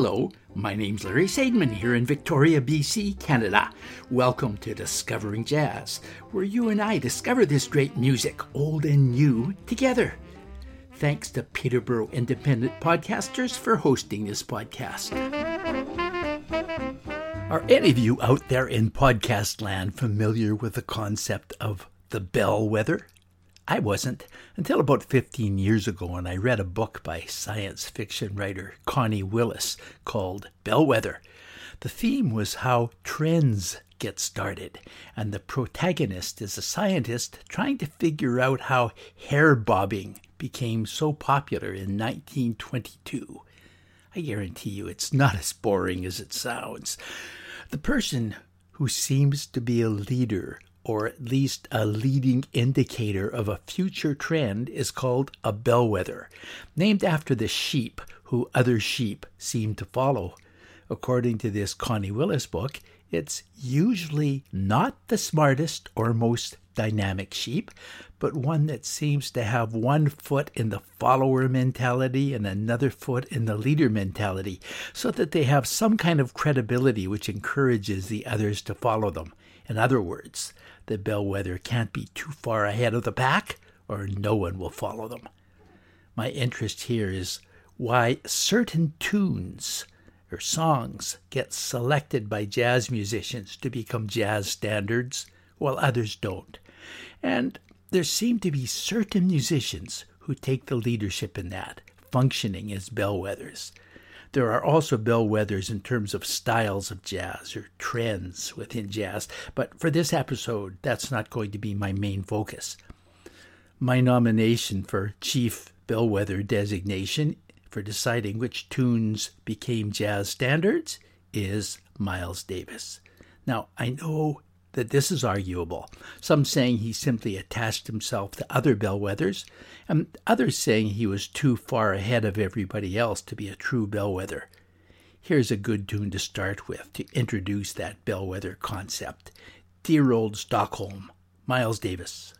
Hello, my name's Larry Sadman here in Victoria, BC, Canada. Welcome to Discovering Jazz, where you and I discover this great music, old and new, together. Thanks to Peterborough Independent Podcasters for hosting this podcast. Are any of you out there in podcast land familiar with the concept of the bellwether? I wasn't until about 15 years ago when I read a book by science fiction writer Connie Willis called Bellwether. The theme was how trends get started, and the protagonist is a scientist trying to figure out how hair bobbing became so popular in 1922. I guarantee you it's not as boring as it sounds. The person who seems to be a leader or at least a leading indicator of a future trend, is called a bellwether, named after the sheep who other sheep seem to follow. According to this Connie Willis book, it's usually not the smartest or most dynamic sheep, but one that seems to have one foot in the follower mentality and another foot in the leader mentality, so that they have some kind of credibility which encourages the others to follow them. In other words, the bellwether can't be too far ahead of the pack, or no one will follow them. My interest here is why certain tunes or songs get selected by jazz musicians to become jazz standards while others don't. And there seem to be certain musicians who take the leadership in that, functioning as bellwethers. There are also bellwethers in terms of styles of jazz or trends within jazz, but for this episode, that's not going to be my main focus. My nomination for Chief Bellwether designation for deciding which tunes became jazz standards is Miles Davis. Now, I know that this is arguable, some saying he simply attached himself to other bellwethers, and others saying he was too far ahead of everybody else to be a true bellwether. Here's a good tune to start with to introduce that bellwether concept Dear Old Stockholm, Miles Davis.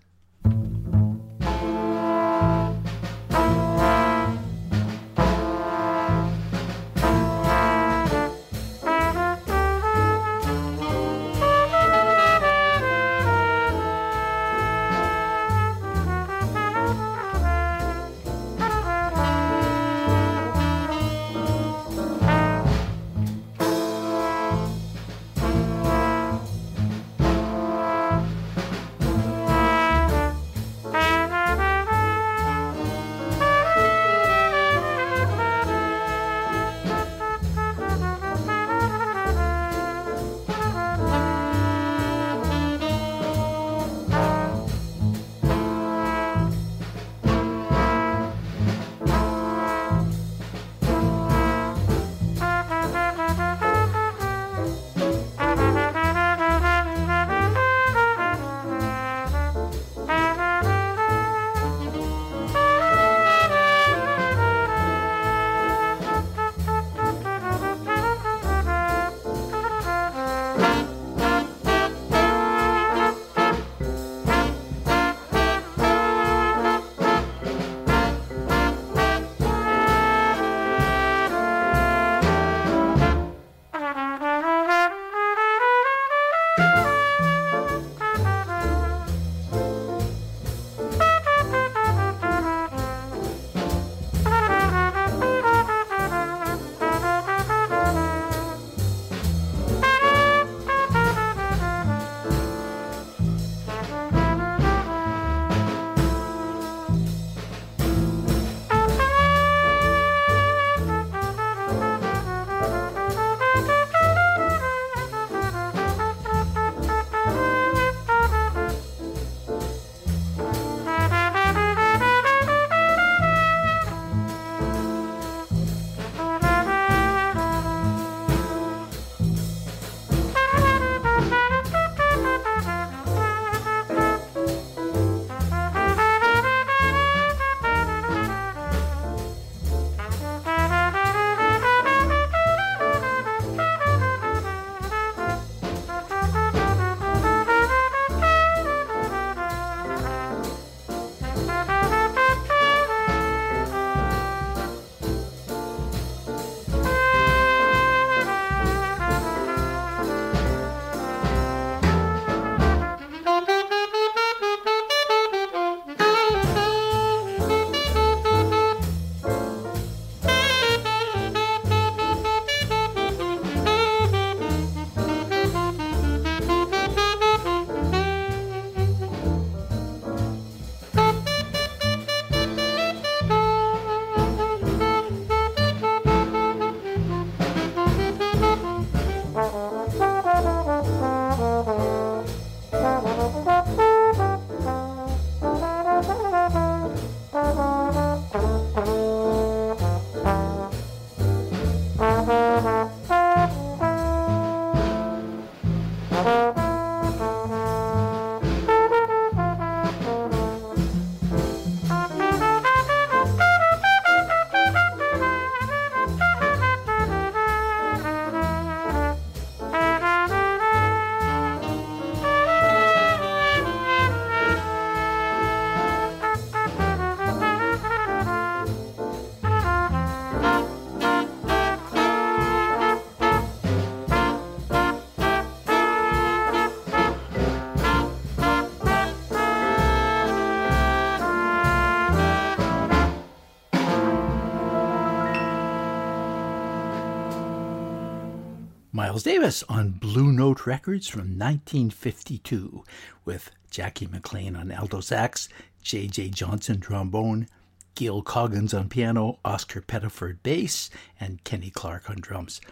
Davis on Blue Note Records from 1952 with Jackie McLean on alto sax, J.J. Johnson trombone, Gil Coggins on piano, Oscar Pettiford bass, and Kenny Clarke on drums.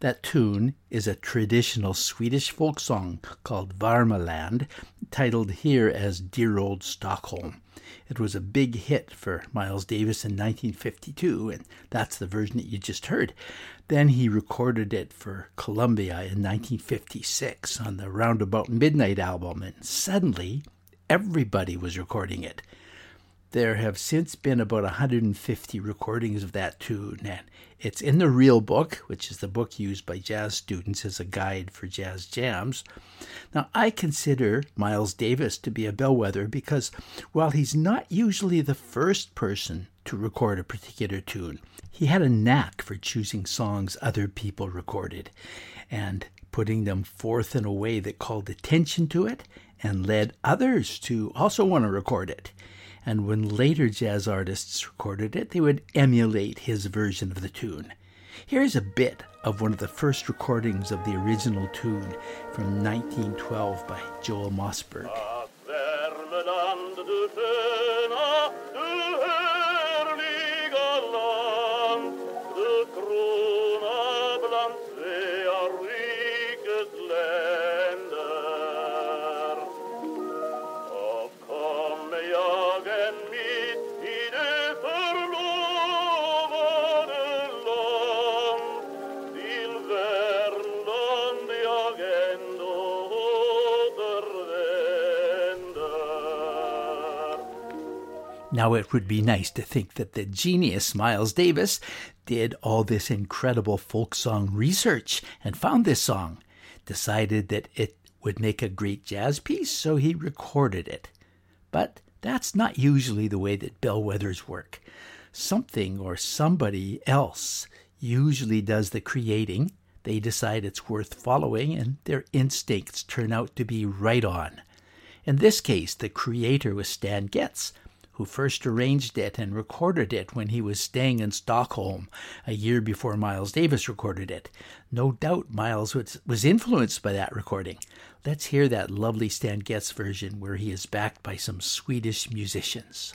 That tune is a traditional Swedish folk song called Varmaland, titled here as Dear Old Stockholm. It was a big hit for Miles Davis in 1952, and that's the version that you just heard. Then he recorded it for Columbia in 1956 on the 'Round About Midnight album, and suddenly everybody was recording it. There have since been about 150 recordings of that tune, and it's in the Real Book, which is the book used by jazz students as a guide for jazz jams. Now, I consider Miles Davis to be a bellwether because while he's not usually the first person to record a particular tune, he had a knack for choosing songs other people recorded and putting them forth in a way that called attention to it and led others to also want to record it and when later jazz artists recorded it, they would emulate his version of the tune. Here's a bit of one of the first recordings of the original tune from 1912 by Joel Mossberg. Now, it would be nice to think that the genius Miles Davis did all this incredible folk song research and found this song, decided that it would make a great jazz piece, so he recorded it. But that's not usually the way that bellwethers work. Something or somebody else usually does the creating. They decide it's worth following, and their instincts turn out to be right on. In this case, the creator was Stan Getz, who first arranged it and recorded it when he was staying in Stockholm a year before Miles Davis recorded it. No doubt Miles was, influenced by that recording. Let's hear that lovely Stan Getz version where he is backed by some Swedish musicians.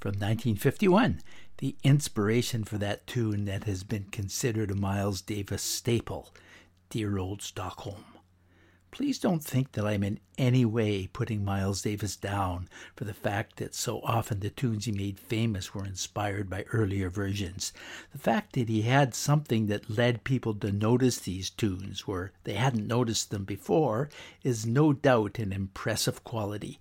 from 1951, the inspiration for that tune that has been considered a Miles Davis staple, Dear Old Stockholm. Please don't think that I'm in any way putting Miles Davis down for the fact that so often the tunes he made famous were inspired by earlier versions. The fact that he had something that led people to notice these tunes where they hadn't noticed them before is no doubt an impressive quality.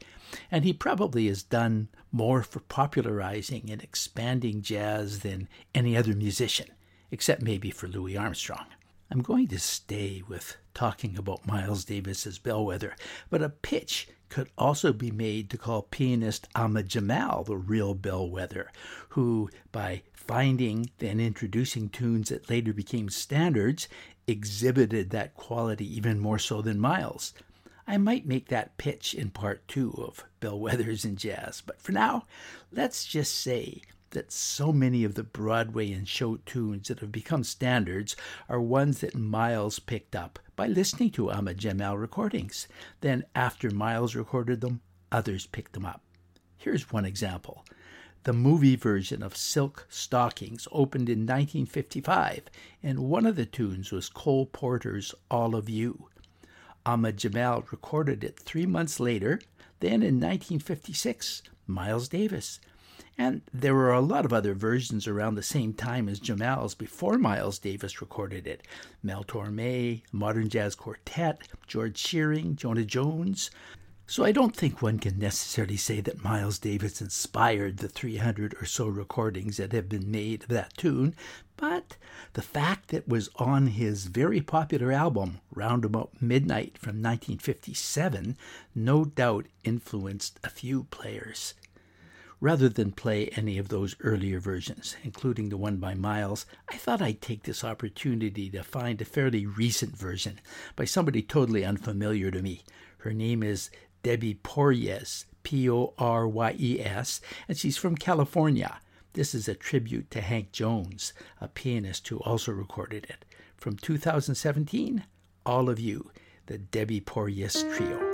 And he probably has done more for popularizing and expanding jazz than any other musician, except maybe for Louis Armstrong. I'm going to stay with talking about Miles Davis's bellwether, but a pitch could also be made to call pianist Ahmad Jamal the real bellwether, who, by finding then introducing tunes that later became standards, exhibited that quality even more so than Miles. I might make that pitch in part two of Bellwethers in Jazz, but for now, let's just say that so many of the Broadway and show tunes that have become standards are ones that Miles picked up by listening to Ahmad Jamal recordings. Then, after Miles recorded them, others picked them up. Here's one example. The movie version of Silk Stockings opened in 1955, and one of the tunes was Cole Porter's All of You. Ahmad Jamal recorded it three months later. Then in 1956, Miles Davis and there were a lot of other versions around the same time as Jamal's before Miles Davis recorded it. Mel Torme, Modern Jazz Quartet, George Shearing, Jonah Jones. So I don't think one can necessarily say that Miles Davis inspired the 300 or so recordings that have been made of that tune, but the fact that it was on his very popular album, 'Round About Midnight from 1957, no doubt influenced a few players. Rather than play any of those earlier versions, including the one by Miles, I thought I'd take this opportunity to find a fairly recent version by somebody totally unfamiliar to me. Her name is Debbie Poryes, P O R Y E S, and she's from California. This is a tribute to Hank Jones, a pianist who also recorded it. From 2017, All of You, the Debbie Poryes Trio.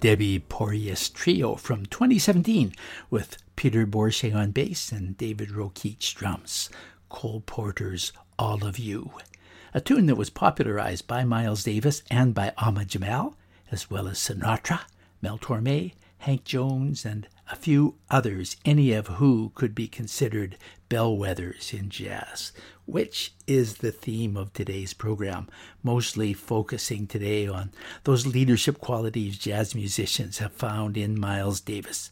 Debbie Poryes Trio from 2017 with Peter Barshay on bass and David Rokeach drums. Cole Porter's All of You, a tune that was popularized by Miles Davis and by Ahmad Jamal, as well as Sinatra, Mel Torme, Hank Jones, and a few others, any of who could be considered bellwethers in jazz, which is the theme of today's program, mostly focusing today on those leadership qualities jazz musicians have found in Miles Davis.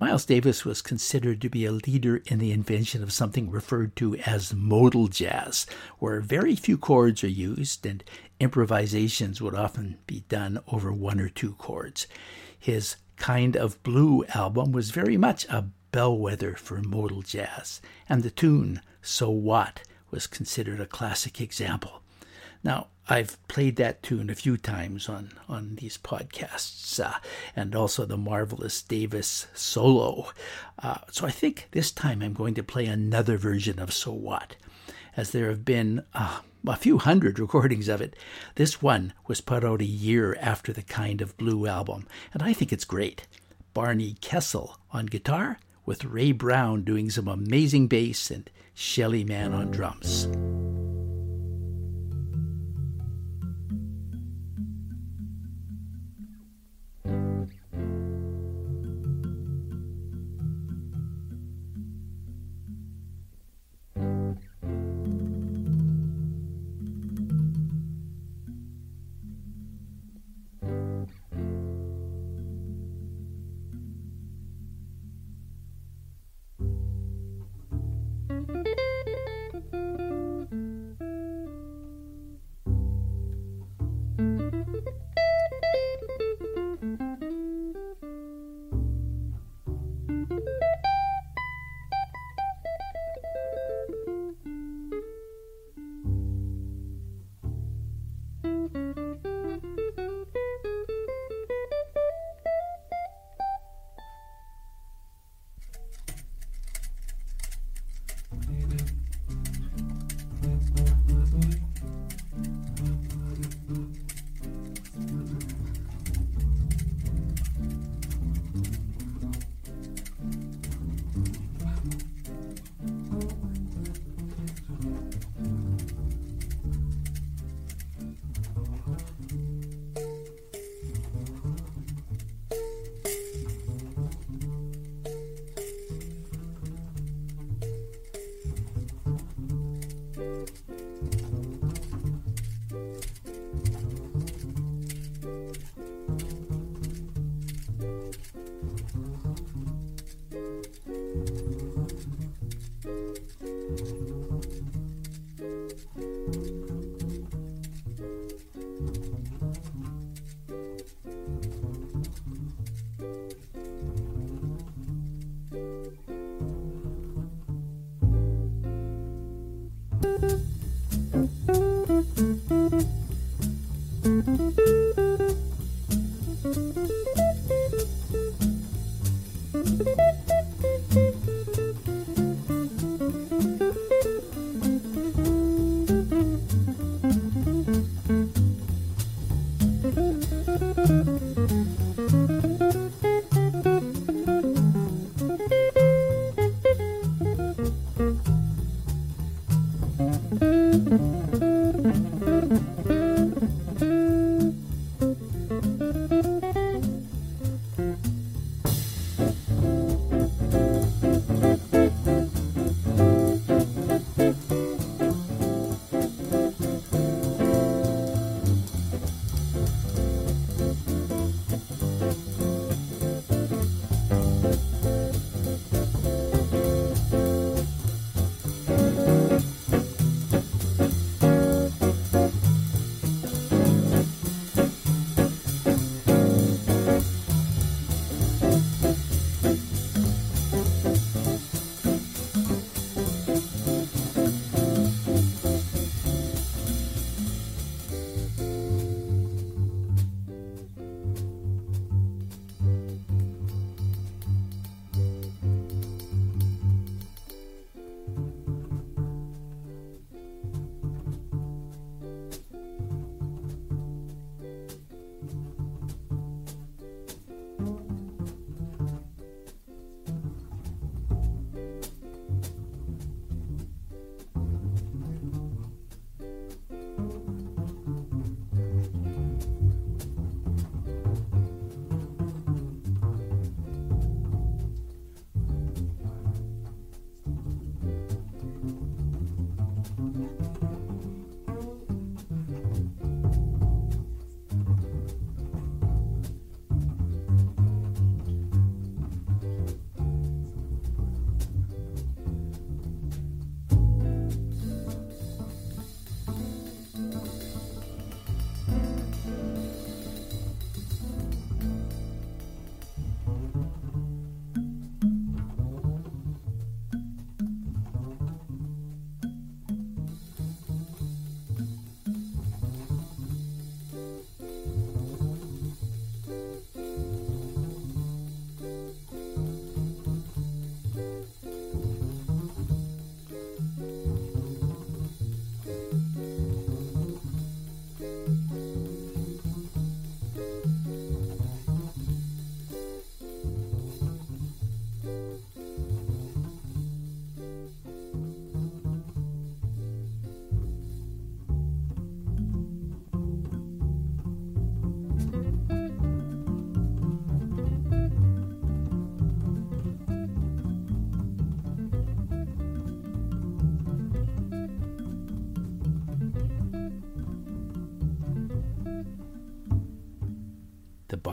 Miles Davis was considered to be a leader in the invention of something referred to as modal jazz, where very few chords are used and improvisations would often be done over one or two chords. His Kind of Blue album was very much a bellwether for modal jazz, and the tune So What was considered a classic example. Now, I've played that tune a few times on, on these podcasts, uh, and also the marvelous Davis solo. Uh, so I think this time I'm going to play another version of So What, as there have been uh, a few hundred recordings of it. This one was put out a year after the Kind of Blue album, and I think it's great. Barney Kessel on guitar, with Ray Brown doing some amazing bass and Shelly Manne on drums.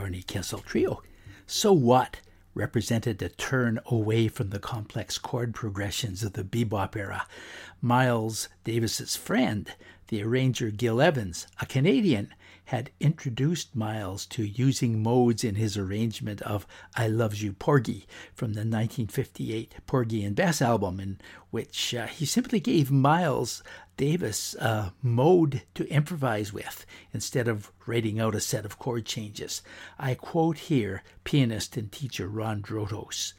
Barney Kessel Trio. So What represented a turn away from the complex chord progressions of the bebop era. Miles Davis's friend, the arranger Gil Evans, a Canadian, had introduced Miles to using modes in his arrangement of I Loves You Porgy from the 1958 Porgy and Bess album, in which uh, he simply gave Miles Davis a mode to improvise with instead of writing out a set of chord changes. I quote here pianist and teacher Ron Drotos.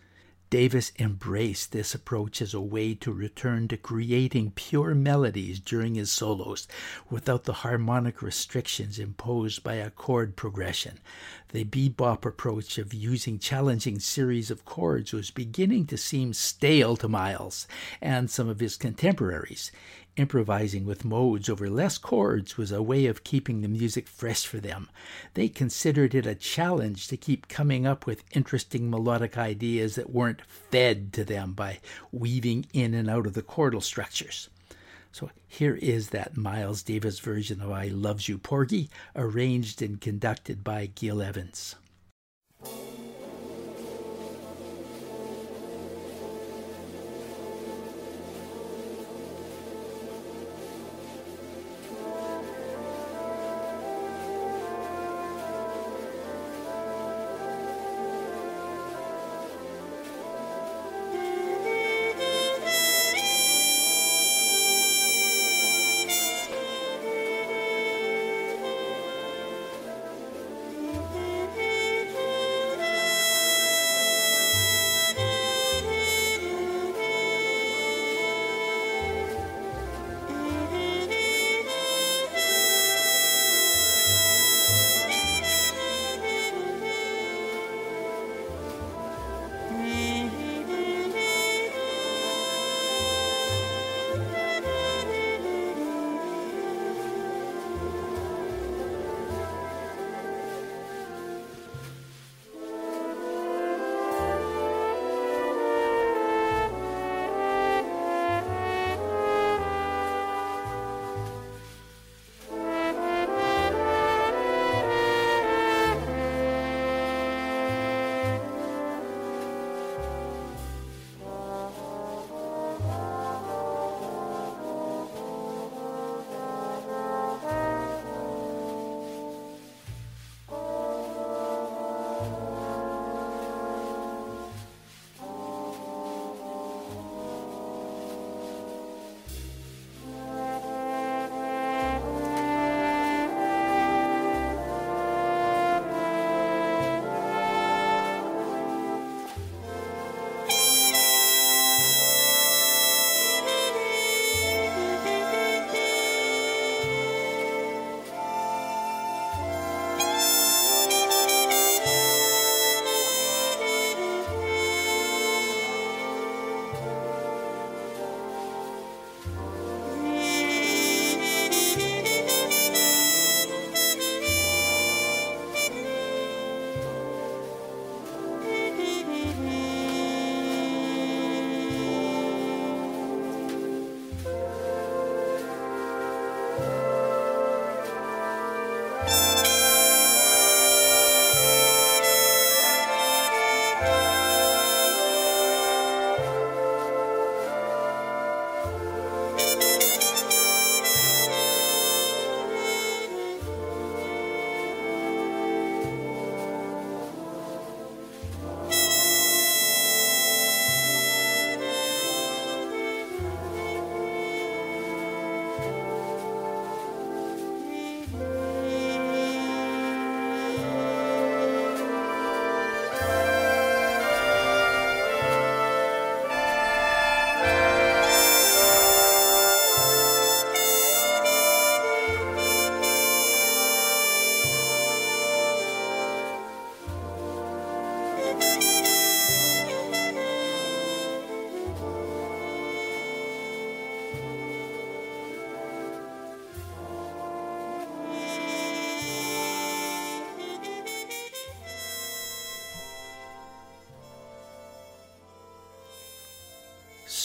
Davis embraced this approach as a way to return to creating pure melodies during his solos without the harmonic restrictions imposed by a chord progression. The bebop approach of using challenging series of chords was beginning to seem stale to Miles and some of his contemporaries. Improvising with modes over less chords was a way of keeping the music fresh for them. They considered it a challenge to keep coming up with interesting melodic ideas that weren't fed to them by weaving in and out of the chordal structures. So here is that Miles Davis version of I Loves You Porgy, arranged and conducted by Gil Evans.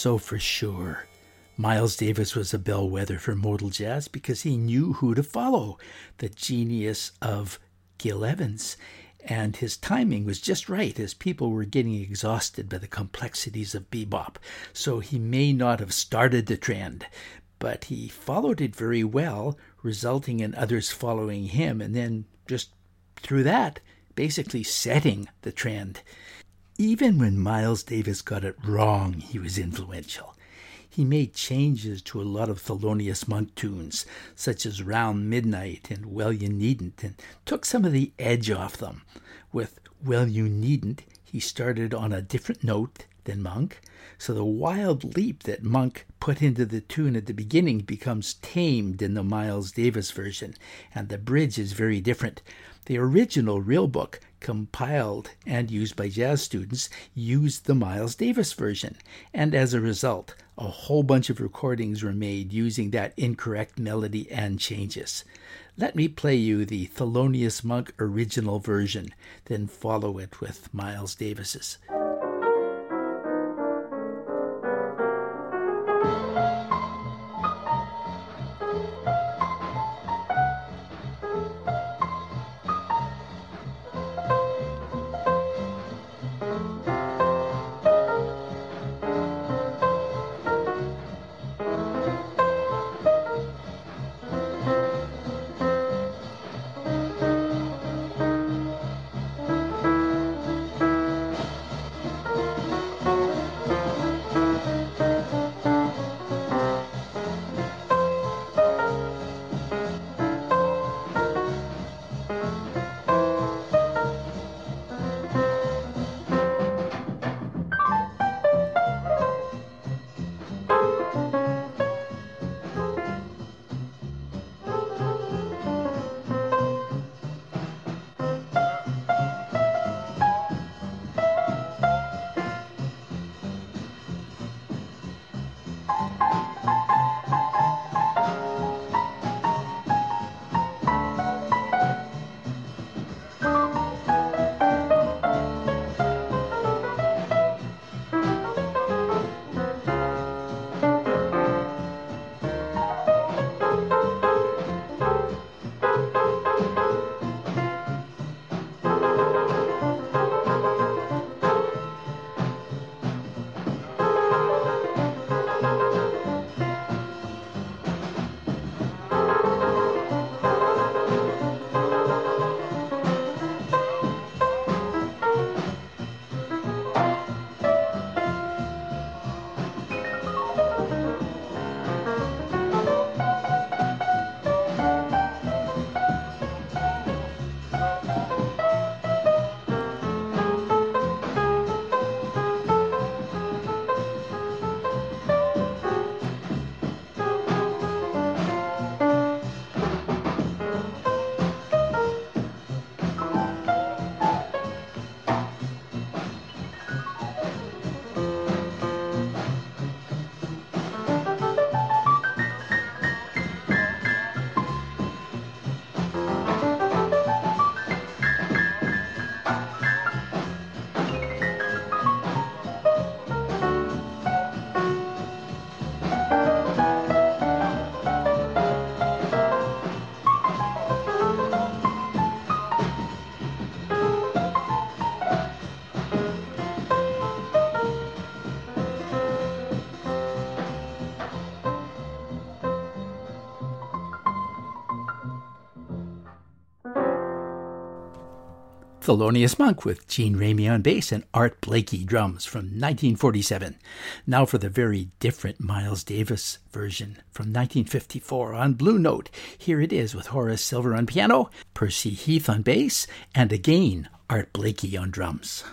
So for sure. Miles Davis was a bellwether for modal jazz because he knew who to follow the genius of Gil Evans. and his timing was just right as people were getting exhausted by the complexities of bebop. So he may not have started the trend, but he followed it very well, resulting in others following him, and then just through that, basically setting the trend. Even when Miles Davis got it wrong, he was influential. He made changes to a lot of Thelonious Monk tunes, such as Round Midnight and Well You Needn't, and took some of the edge off them. With Well You Needn't, he started on a different note than Monk, so the wild leap that Monk put into the tune at the beginning becomes tamed in the Miles Davis version, and the bridge is very different. The original real book, compiled and used by jazz students, used the Miles Davis version, and as a result, a whole bunch of recordings were made using that incorrect melody and changes. Let me play you the Thelonious Monk original version, then follow it with Miles Davis's. Thelonious Monk with Gene Ramey on bass and Art Blakey drums from 1947. Now for the very different Miles Davis version from 1954 on Blue Note. Here it is with Horace Silver on piano, Percy Heath on bass, and again Art Blakey on drums.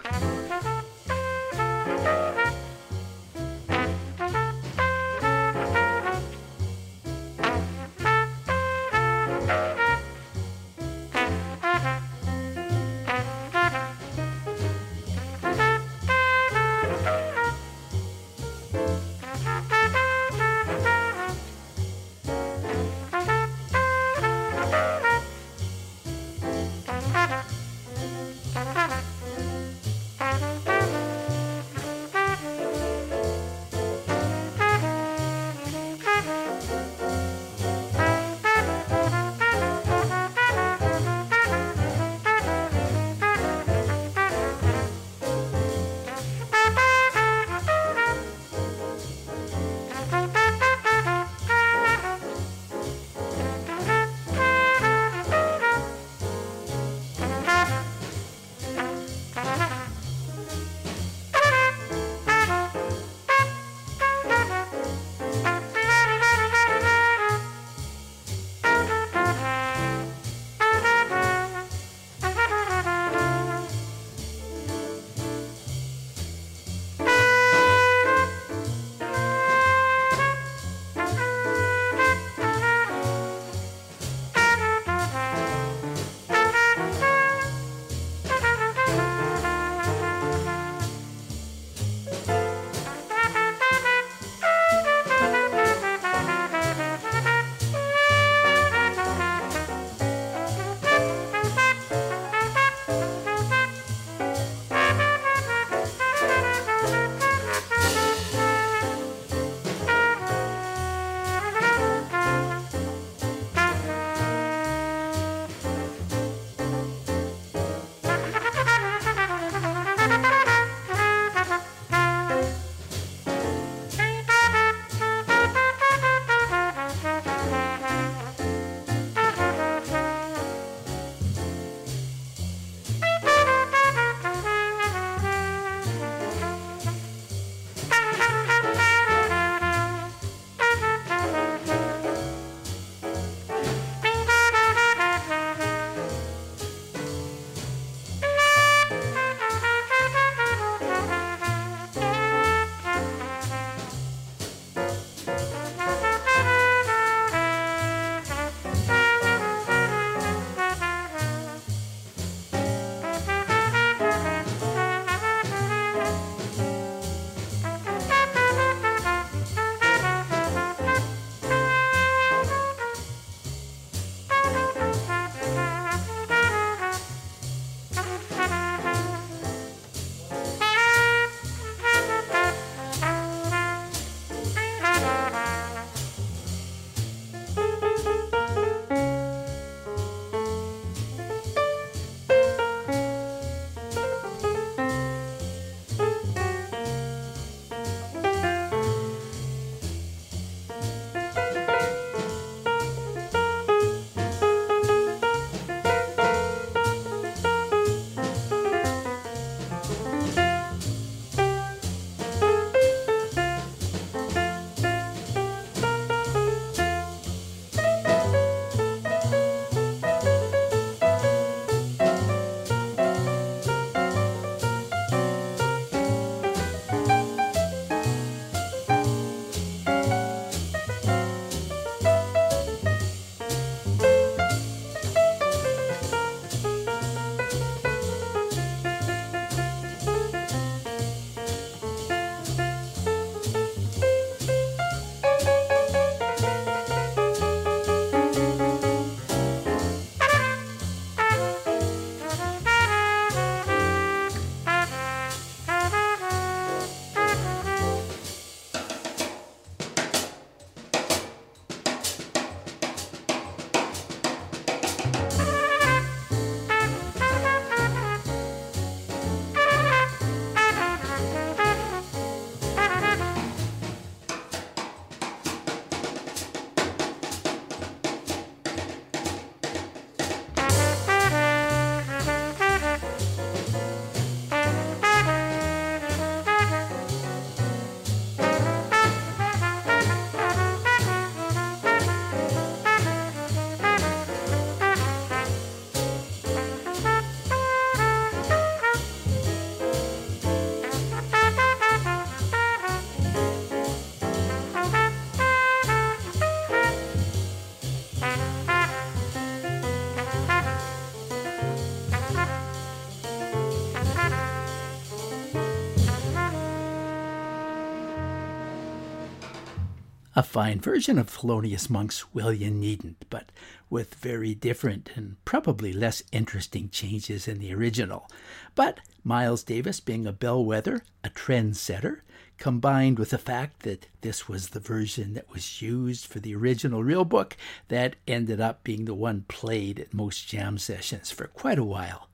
A fine version of Thelonious Monk's Well You Needn't, but with very different and probably less interesting changes in the original. But Miles Davis being a bellwether, a trendsetter, combined with the fact that this was the version that was used for the original real book that ended up being the one played at most jam sessions for quite a while.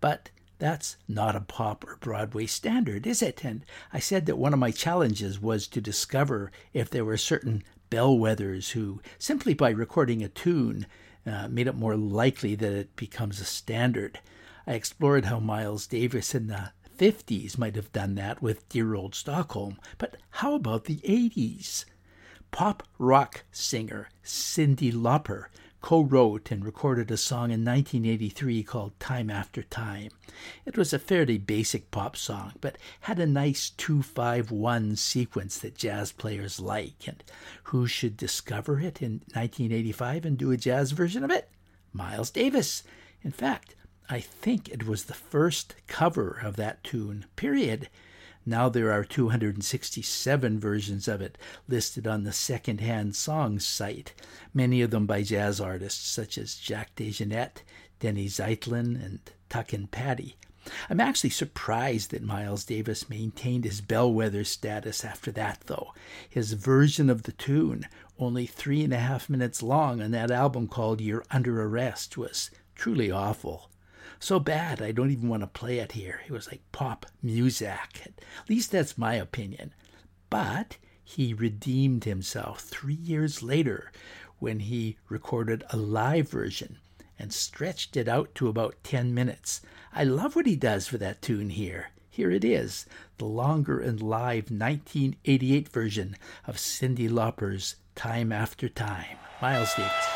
But that's not a pop or Broadway standard, is it? And I said that one of my challenges was to discover if there were certain bellwethers who, simply by recording a tune, uh, made it more likely that it becomes a standard. I explored how Miles Davis in the 50s might have done that with Dear Old Stockholm, but how about the 80s? Pop rock singer Cyndi Lauper co wrote and recorded a song in 1983 called Time After Time. It was a fairly basic pop song, but had a nice 251 sequence that jazz players like. And who should discover it in 1985 and do a jazz version of it? Miles Davis. In fact, I think it was the first cover of that tune, period. Now there are 267 versions of it listed on the secondhand songs site, many of them by jazz artists such as Jack DeJohnette, Denny Zeitlin, and Tuck and Patty. I'm actually surprised that Miles Davis maintained his bellwether status after that, though. His version of the tune, only three and a half minutes long on that album called You're Under Arrest, was truly awful so bad I don't even want to play it here. It was like pop music. At least that's my opinion. But he redeemed himself three years later when he recorded a live version and stretched it out to about 10 minutes. I love what he does for that tune here. Here it is, the longer and live 1988 version of Cyndi Lauper's Time After Time. Miles Davis.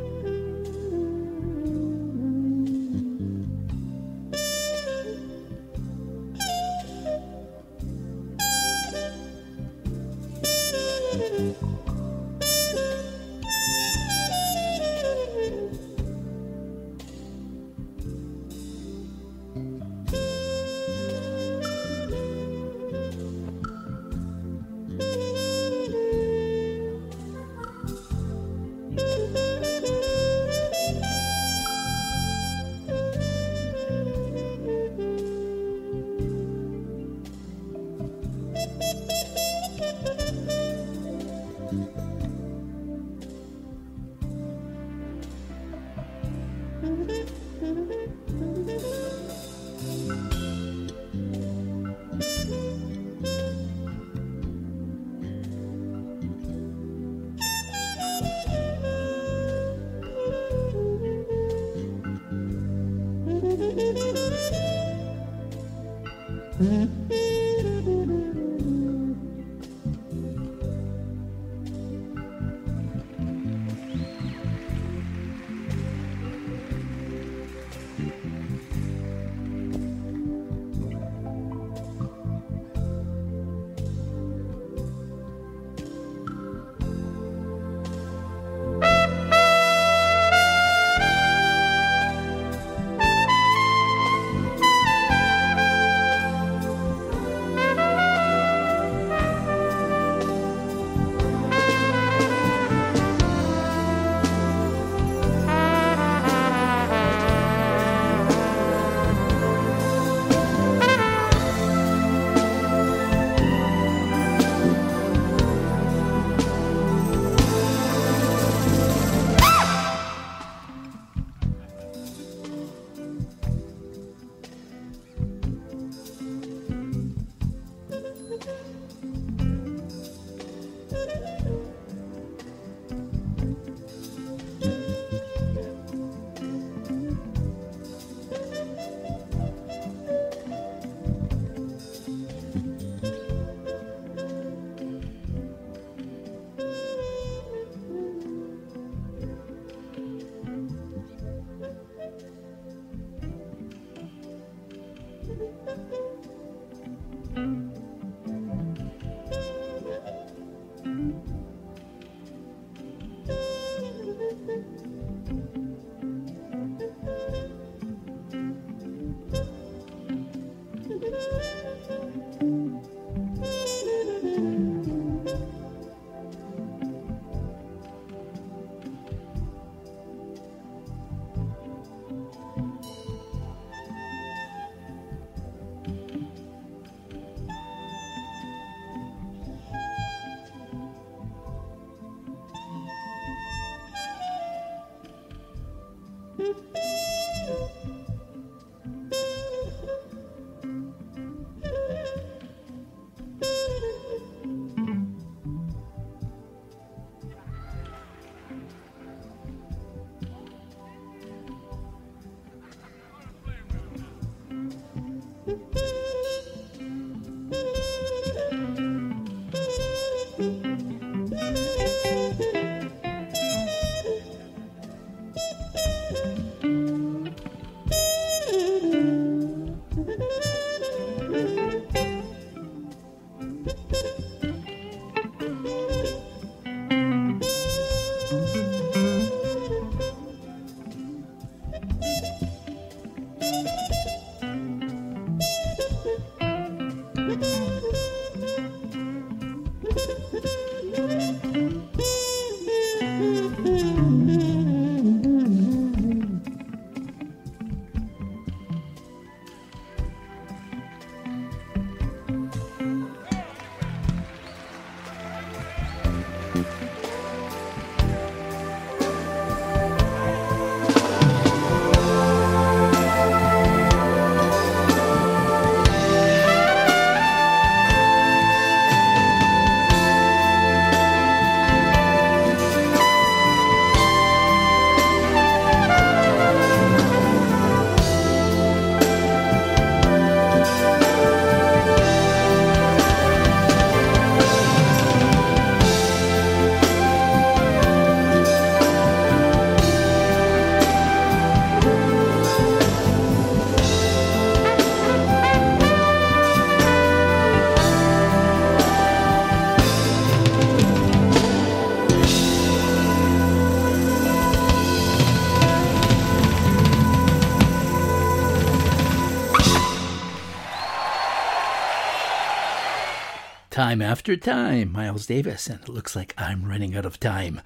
Time after time, Miles Davis, and it looks like I'm running out of time.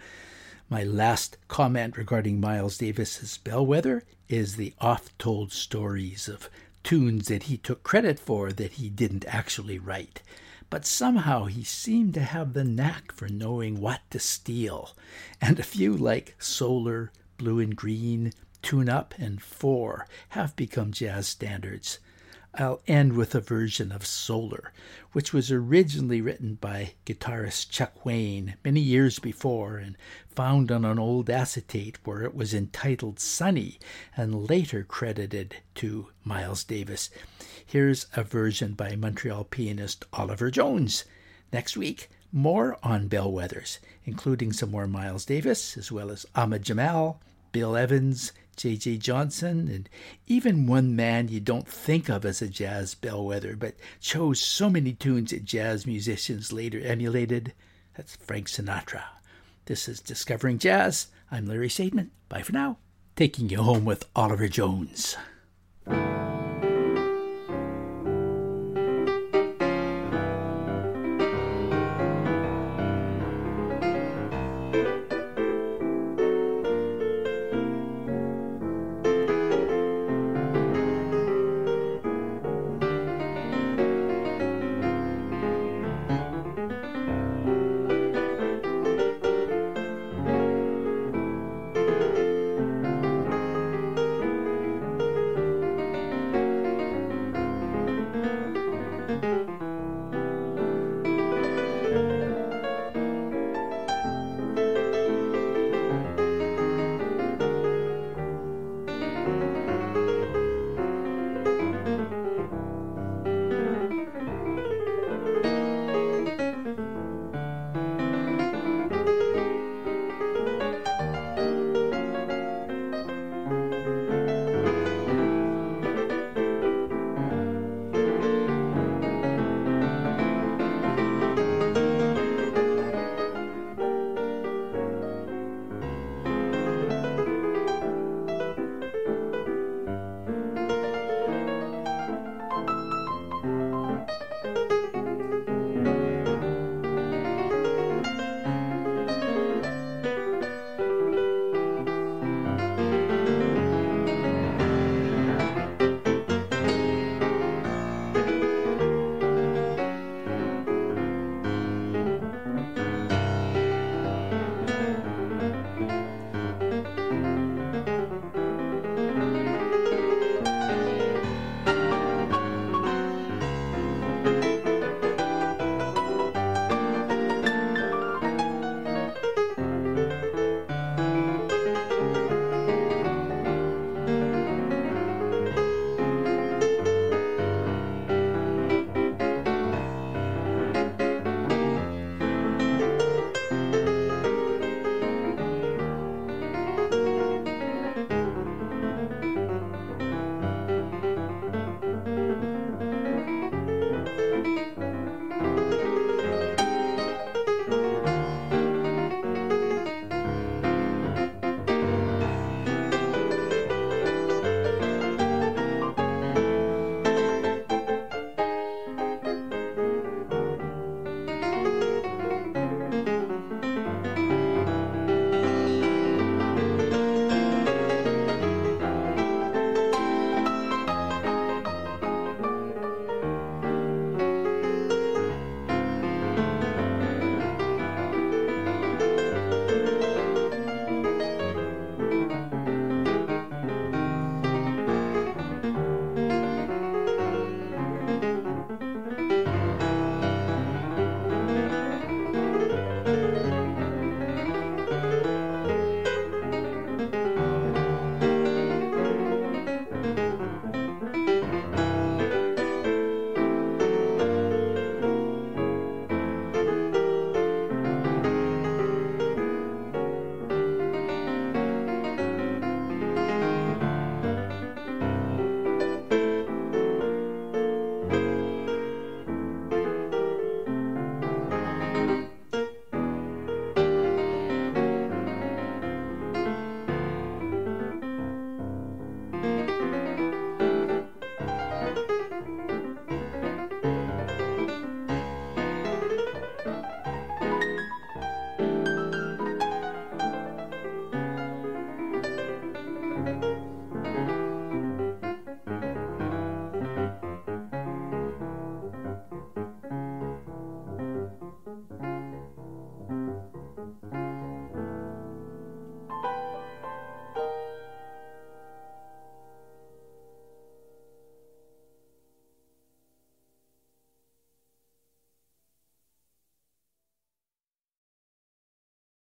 My last comment regarding Miles Davis's Bellwether is the oft told stories of tunes that he took credit for that he didn't actually write. But somehow he seemed to have the knack for knowing what to steal. And a few like Solar, Blue and Green, Tune Up, and Four have become jazz standards. I'll end with a version of Solar, which was originally written by guitarist Chuck Wayne many years before and found on an old acetate where it was entitled Sunny and later credited to Miles Davis. Here's a version by Montreal pianist Oliver Jones. Next week, more on bellwethers, including some more Miles Davis, as well as Ahmad Jamal, Bill Evans, J.J. Johnson, and even one man you don't think of as a jazz bellwether, but chose so many tunes that jazz musicians later emulated. That's Frank Sinatra. This is Discovering Jazz. I'm Larry Sadman. Bye for now. Taking you home with Oliver Jones.